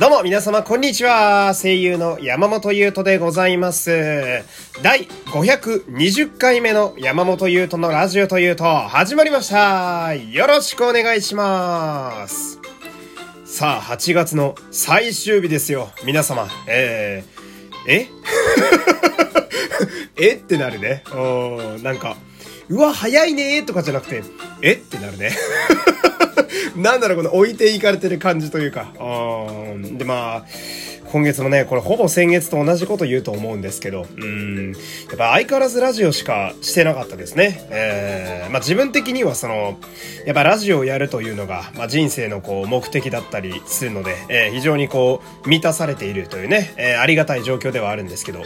どうも皆様こんにちは。声優の山本優斗でございます。第520回目の山本優斗のラジオというと始まりました。よろしくお願いします。さあ、8月の最終日ですよ。皆様。えー、え？え？ってなるね。うん、なんか、うわ、早いねとかじゃなくて、え？ってなるね。なんだろう、この置いていかれてる感じというか。うん。で、まあ、今月もね、これほぼ先月と同じこと言うと思うんですけど、うん。やっぱ相変わらずラジオしかしてなかったですね。えー、まあ自分的にはその、やっぱラジオをやるというのが、まあ人生のこう目的だったりするので、えー非常にこう満たされているというね、えーありがたい状況ではあるんですけど、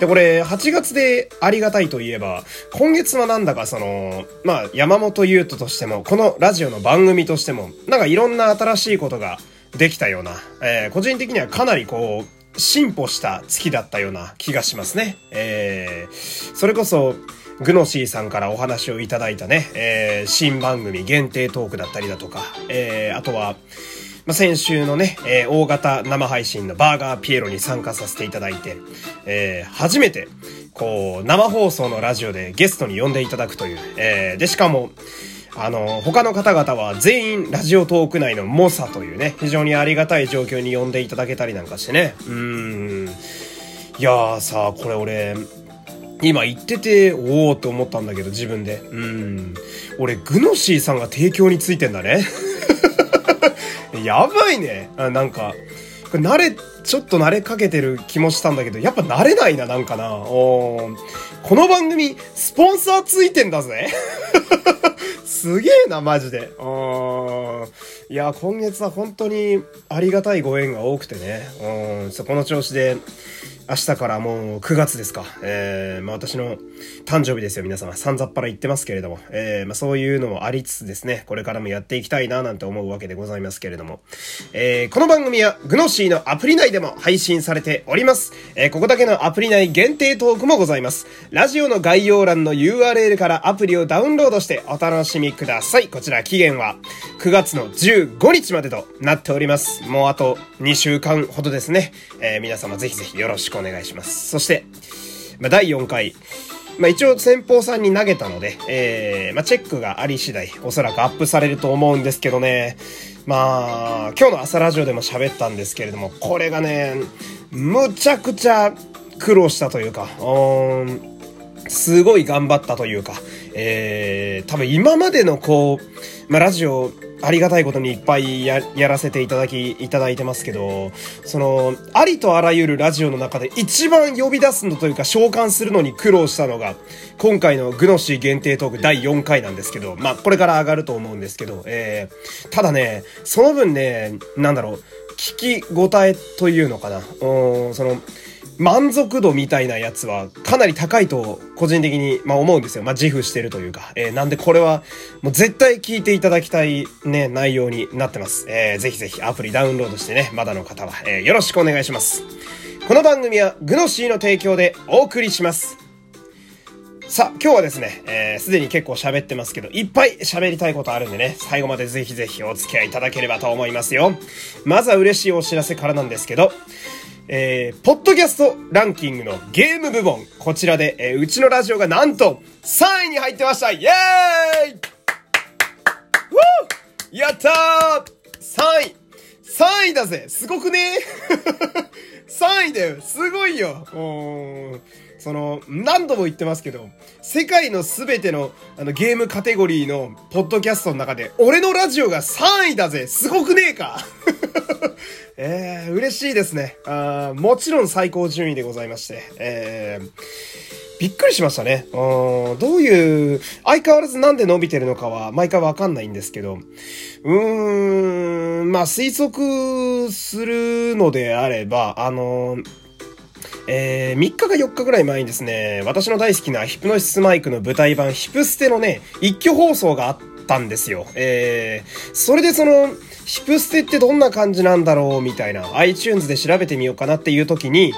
で、これ、8月でありがたいといえば、今月はなんだかその、まあ、山本優斗としても、このラジオの番組としても、なんかいろんな新しいことができたような、えー個人的にはかなりこう、進歩した月だったような気がしますね。えーそれこそ、グノシーさんからお話をいただいたね、えー新番組限定トークだったりだとか、えーあとは、まあ、先週のね、えー大型生配信のバーガーピエロに参加させていただいて、えー初めて、こう、生放送のラジオでゲストに呼んでいただくという、えーで、しかも、あの、他の方々は全員ラジオトーク内の猛者というね、非常にありがたい状況に呼んでいただけたりなんかしてね。うーん。いやーさ、これ俺、今言ってて、おおって思ったんだけど、自分で。うん。俺、グノシーさんが提供についてんだね。やばいね。なんか、慣れ、ちょっと慣れかけてる気もしたんだけど、やっぱ慣れないな、なんかな。おこの番組、スポンサーついてんだぜ。すげえな、マジで。うん。いや、今月は本当にありがたいご縁が多くてね。うん。ちょっとこの調子で、明日からもう9月ですか。えー、まあ私の誕生日ですよ、皆様。さんざっぱら言ってますけれども。えー、まあそういうのもありつつですね、これからもやっていきたいななんて思うわけでございますけれども。えー、この番組はグノシーのアプリ内でも配信されております。えー、ここだけのアプリ内限定トークもございます。ラジオの概要欄の URL からアプリをダウンロードしてお楽しみください。こちら期限は9月の15日までとなっております。もうあと2週間ほどですね。えー、皆様ぜひぜひよろしくお願いします。そして、まあ、第4回、まあ、一応先方さんに投げたので、えー、まあ、チェックがあり次第、おそらくアップされると思うんですけどね。まあ、今日の朝ラジオでも喋ったんですけれども、これがね、むちゃくちゃ苦労したというか、うーん、すごい頑張ったというか、えー、多分今までのこう、まあ、ラジオ、ありがたいことにいっぱいや、やらせていただき、いただいてますけど、その、ありとあらゆるラジオの中で一番呼び出すのというか召喚するのに苦労したのが、今回のグノシー限定トーク第4回なんですけど、まあ、これから上がると思うんですけど、えー、ただね、その分ね、なんだろう、聞き応えというのかな、うん、その、満足度みたいなやつはかなり高いと個人的に、まあ、思うんですよ。まあ、自負してるというか。えーなんでこれはもう絶対聞いていただきたいね、内容になってます。えーぜひぜひアプリダウンロードしてね、まだの方は、えーよろしくお願いします。この番組はグノシーの提供でお送りします。さあ、今日はですね、えーすでに結構喋ってますけど、いっぱい喋りたいことあるんでね、最後までぜひぜひお付き合いいただければと思いますよ。まずは嬉しいお知らせからなんですけど、えー、ポッドキャストランキングのゲーム部門、こちらで、えーうちのラジオがなんと3位に入ってましたイェーイウーやったー !3 位 !3 位だぜすごくね ?3 位だよすごいようーんその、何度も言ってますけど、世界のすべてのあのゲームカテゴリーのポッドキャストの中で、俺のラジオが3位だぜすごくねえか えー、嬉しいですね。あもちろん最高順位でございまして。えー、びっくりしましたね。うんどういう、相変わらずなんで伸びてるのかは毎回わかんないんですけど、うーん、まあ推測するのであれば、あのえー、3日か4日ぐらい前にですね、私の大好きなヒプノシスマイクの舞台版ヒプステのね、一挙放送があったんですよ。えー、それでその、ヒプステってどんな感じなんだろうみたいな iTunes で調べてみようかなっていう時に、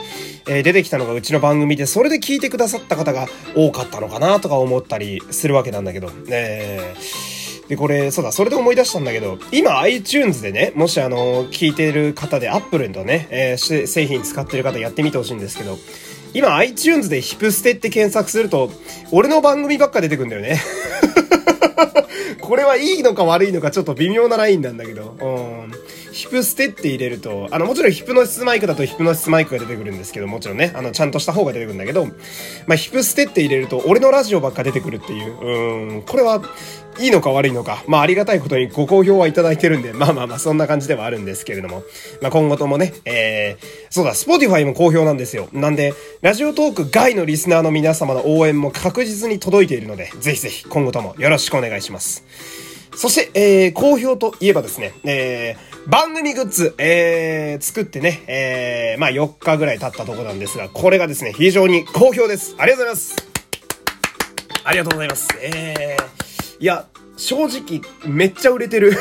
えー出てきたのがうちの番組で、それで聞いてくださった方が多かったのかなとか思ったりするわけなんだけど、えーで、これ、そうだ、それで思い出したんだけど、今 iTunes でね、もしあの、聞いてる方で Apple のね、えー、製品使ってる方やってみてほしいんですけど、今 iTunes でヒプステって検索すると、俺の番組ばっか出てくんだよね。これはいいのか悪いのかちょっと微妙なラインなんだけど、うん。ヒプステって入れると、あの、もちろんヒプノシスマイクだとヒプノシスマイクが出てくるんですけど、もちろんね、あの、ちゃんとした方が出てくるんだけど、まあ、ヒプステって入れると、俺のラジオばっか出てくるっていう、うん、これは、いいのか悪いのか、まあありがたいことにご好評はいただいてるんで、まあまあまあそんな感じではあるんですけれども、まあ今後ともね、えー、そうだ、 Spotify も好評なんですよ。なんで、ラジオトーク外のリスナーの皆様の応援も確実に届いているので、ぜひぜひ今後ともよろしくお願いします。そして、えー、好評といえばですね、えー、番組グッズ、えー、作ってね、えー、まあ4日ぐらい経ったとこなんですが、これがですね、非常に好評です。ありがとうございます。ありがとうございます。えー、いや、正直、めっちゃ売れてる。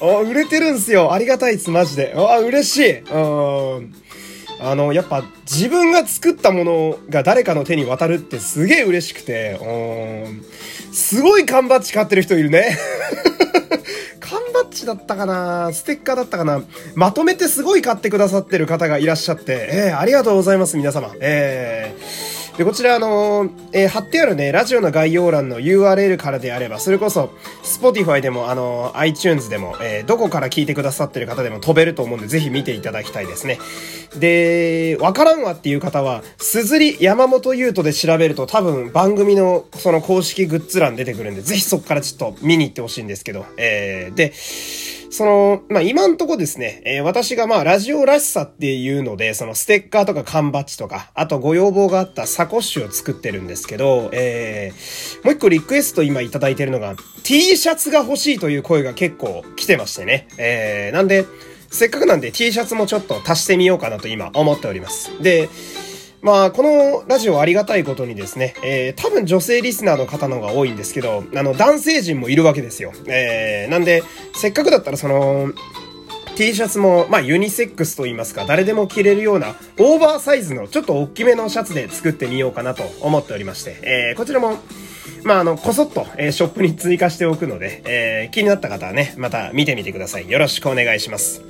あ、売れてるんすよ。ありがたいです、マジで。あ、嬉しい。うん。あの、やっぱ自分が作ったものが誰かの手に渡るってすげえ嬉しくて、うん。すごい缶バッジ買ってる人いるね。マッチだったかなステッカーだったかなまとめてすごい買ってくださってる方がいらっしゃって、えー、ありがとうございます、皆様。えーで、こちらあのえー、貼ってあるね、ラジオの概要欄の URL からであれば、それこそ、Spotify でも、あの iTunes でも、えー、どこから聞いてくださってる方でも飛べると思うんで、ぜひ見ていただきたいですね。で、わからんわっていう方は、すずり山本優斗で調べると多分番組のその公式グッズ欄出てくるんで、ぜひそこからちょっと見に行ってほしいんですけど、えー、で、その、まあ、今んとこですね、えー、私がまあ、ラジオらしさっていうので、そのステッカーとか缶バッジとか、あとご要望があったサコッシュを作ってるんですけど、えー、もう一個リクエスト今いただいてるのが、T シャツが欲しいという声が結構来てましてね。えー、なんで、せっかくなんで T シャツもちょっと足してみようかなと今思っております。で、まあ、このラジオありがたいことにですね、えー、多分女性リスナーの方の方が多いんですけど、あの、男性陣もいるわけですよ。えー、なんで、せっかくだったらその、T シャツも、まあ、ユニセックスと言いますか、誰でも着れるような、オーバーサイズの、ちょっと大きめのシャツで作ってみようかなと思っておりまして、えー、こちらも、まあ、あの、こそっと、えー、ショップに追加しておくので、えー、気になった方はね、また見てみてください。よろしくお願いします。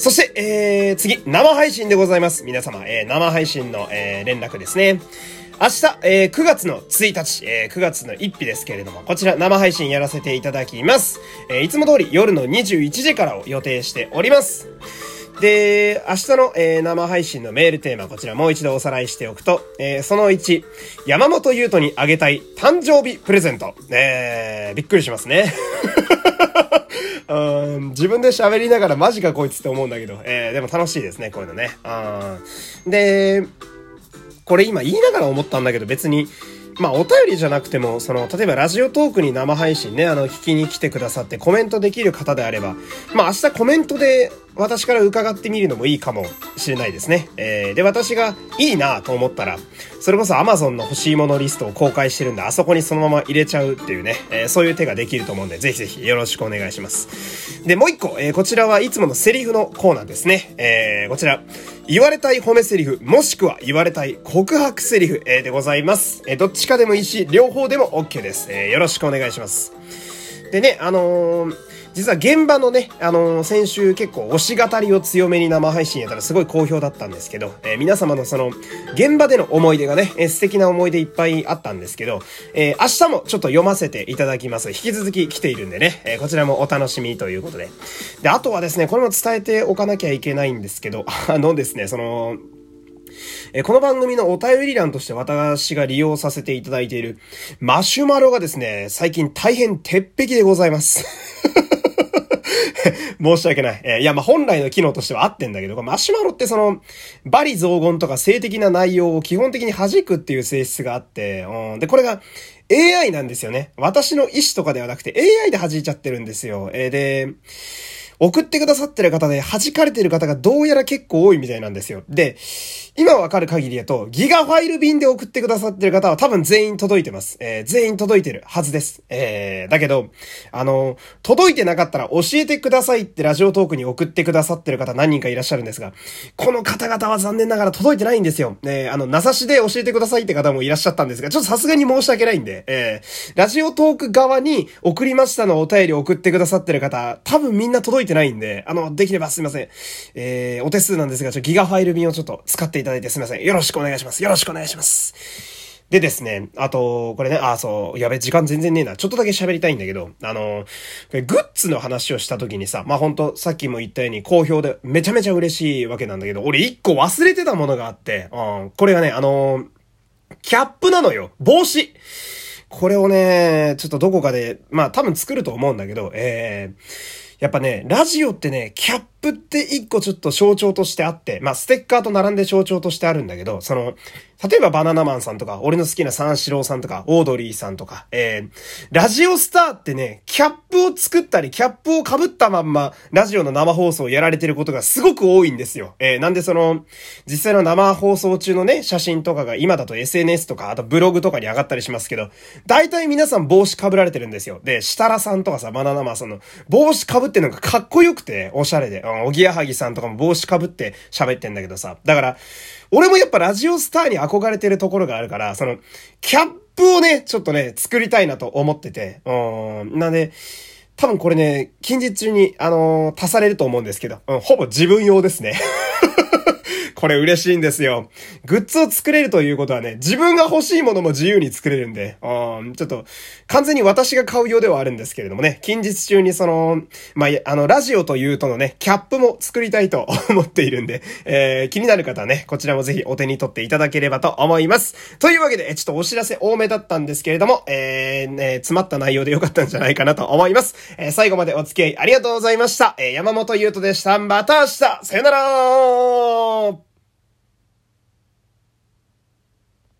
そして、えー、次、生配信でございます。皆様、えー、生配信の、えー、連絡ですね。明日、えー、9月の1日、えー、9月の1日ですけれども、こちら生配信やらせていただきます。えー、いつも通り夜の21時からを予定しております。で、明日の、えー、生配信のメールテーマ、こちらもう一度おさらいしておくと、えー、その1、山本優斗にあげたい誕生日プレゼント。えー、びっくりしますね。うん自分で喋りながらマジかこいつって思うんだけど、えー、でも楽しいですね、こういうのね。うん。で、これ今言いながら思ったんだけど別に、まあお便りじゃなくても、その、例えばラジオトークに生配信ね、あの、聞きに来てくださってコメントできる方であれば、まあ明日コメントで私から伺ってみるのもいいかもしれないですね。えー、で、私がいいなと思ったら、それこそ Amazon の欲しいものリストを公開してるんで、あそこにそのまま入れちゃうっていうね、えー、そういう手ができると思うんで、ぜひぜひよろしくお願いします。で、もう一個、えー、こちらはいつものセリフのコーナーですね。えー、こちら、言われたい褒めセリフ、もしくは言われたい告白セリフ、え、でございます。え、どっちかでもいいし、両方でも OK です。え、よろしくお願いします。でね、あのー実は現場のね、あのー、先週結構推し語りを強めに生配信やったらすごい好評だったんですけど、えー、皆様のその、現場での思い出がね、えー、素敵な思い出いっぱいあったんですけど、え明日もちょっと読ませていただきます。引き続き来ているんでね、えこちらもお楽しみということで。で、あとはですね、これも伝えておかなきゃいけないんですけど、あのですね、その、えこの番組のお便り欄として私が利用させていただいているマシュマロがですね、最近大変鉄壁でございます。申し訳ない。えー、いや、ま、本来の機能としては合ってんだけど、マシュマロってその、バリ雑言とか性的な内容を基本的に弾くっていう性質があって、うん、で、これが AI なんですよね。私の意思とかではなくて AI で弾いちゃってるんですよ。えー、で、送ってくださってる方で弾かれてる方がどうやら結構多いみたいなんですよ。で、今わかる限りだと、ギガファイル便で送ってくださってる方は多分全員届いてます。えー、全員届いてるはずです。えー、だけど、あの、届いてなかったら教えてくださいってラジオトークに送ってくださってる方何人かいらっしゃるんですが、この方々は残念ながら届いてないんですよ。えー、あの、名指しで教えてくださいって方もいらっしゃったんですが、ちょっとさすがに申し訳ないんで、えー、ラジオトーク側に送りましたのお便り送ってくださってる方、多分みんな届いててないんで、あの、できればすいません。えー、お手数なんですが、ちょギガファイル便をちょっと使っていただいてすいません。よろしくお願いします。よろしくお願いします。でですね、あと、これね、あ、そう、やべ、時間全然ねえな。ちょっとだけ喋りたいんだけど、あの、グッズの話をした時にさ、まあ、ほんと、さっきも言ったように好評でめちゃめちゃ嬉しいわけなんだけど、俺一個忘れてたものがあって、うん、これがね、あの、キャップなのよ。帽子。これをね、ちょっとどこかで、まあ多分作ると思うんだけど、えー、やっぱね、ラジオってね、キャップって一個ちょっと象徴としてあって、まあステッカーと並んで象徴としてあるんだけど、その、例えばバナナマンさんとか、俺の好きな三四郎さんとか、オードリーさんとか、えー、ラジオスターってね、キャップを作ったり、キャップを被ったまんま、ラジオの生放送をやられてることがすごく多いんですよ。えー、なんでその、実際の生放送中のね、写真とかが今だと SNS とか、あとブログとかに上がったりしますけど、大体皆さん帽子被られてるんですよ。で、設楽さんとかさ、バナナマンさんの帽子被ってるのがかっこよくて、おしゃれで、おぎやはぎさんとかも帽子かぶって喋ってんだけどさ、だから、俺もやっぱラジオスターに憧れてるところがあるから、その、キャップをね、ちょっとね、作りたいなと思ってて、うん、なんで、多分これね、近日中に、あのー、足されると思うんですけど、うん、ほぼ自分用ですね。これ嬉しいんですよ。グッズを作れるということはね、自分が欲しいものも自由に作れるんで、うん、ちょっと、完全に私が買うようではあるんですけれどもね、近日中にその、まあ、あの、ラジオというとのね、キャップも作りたいと思っているんで、えー、気になる方はね、こちらもぜひお手に取っていただければと思います。というわけで、ちょっとお知らせ多めだったんですけれども、えー、ね、詰まった内容でよかったんじゃないかなと思います。えー、最後までお付き合いありがとうございました。えー、山本優斗でした。また明日さよなら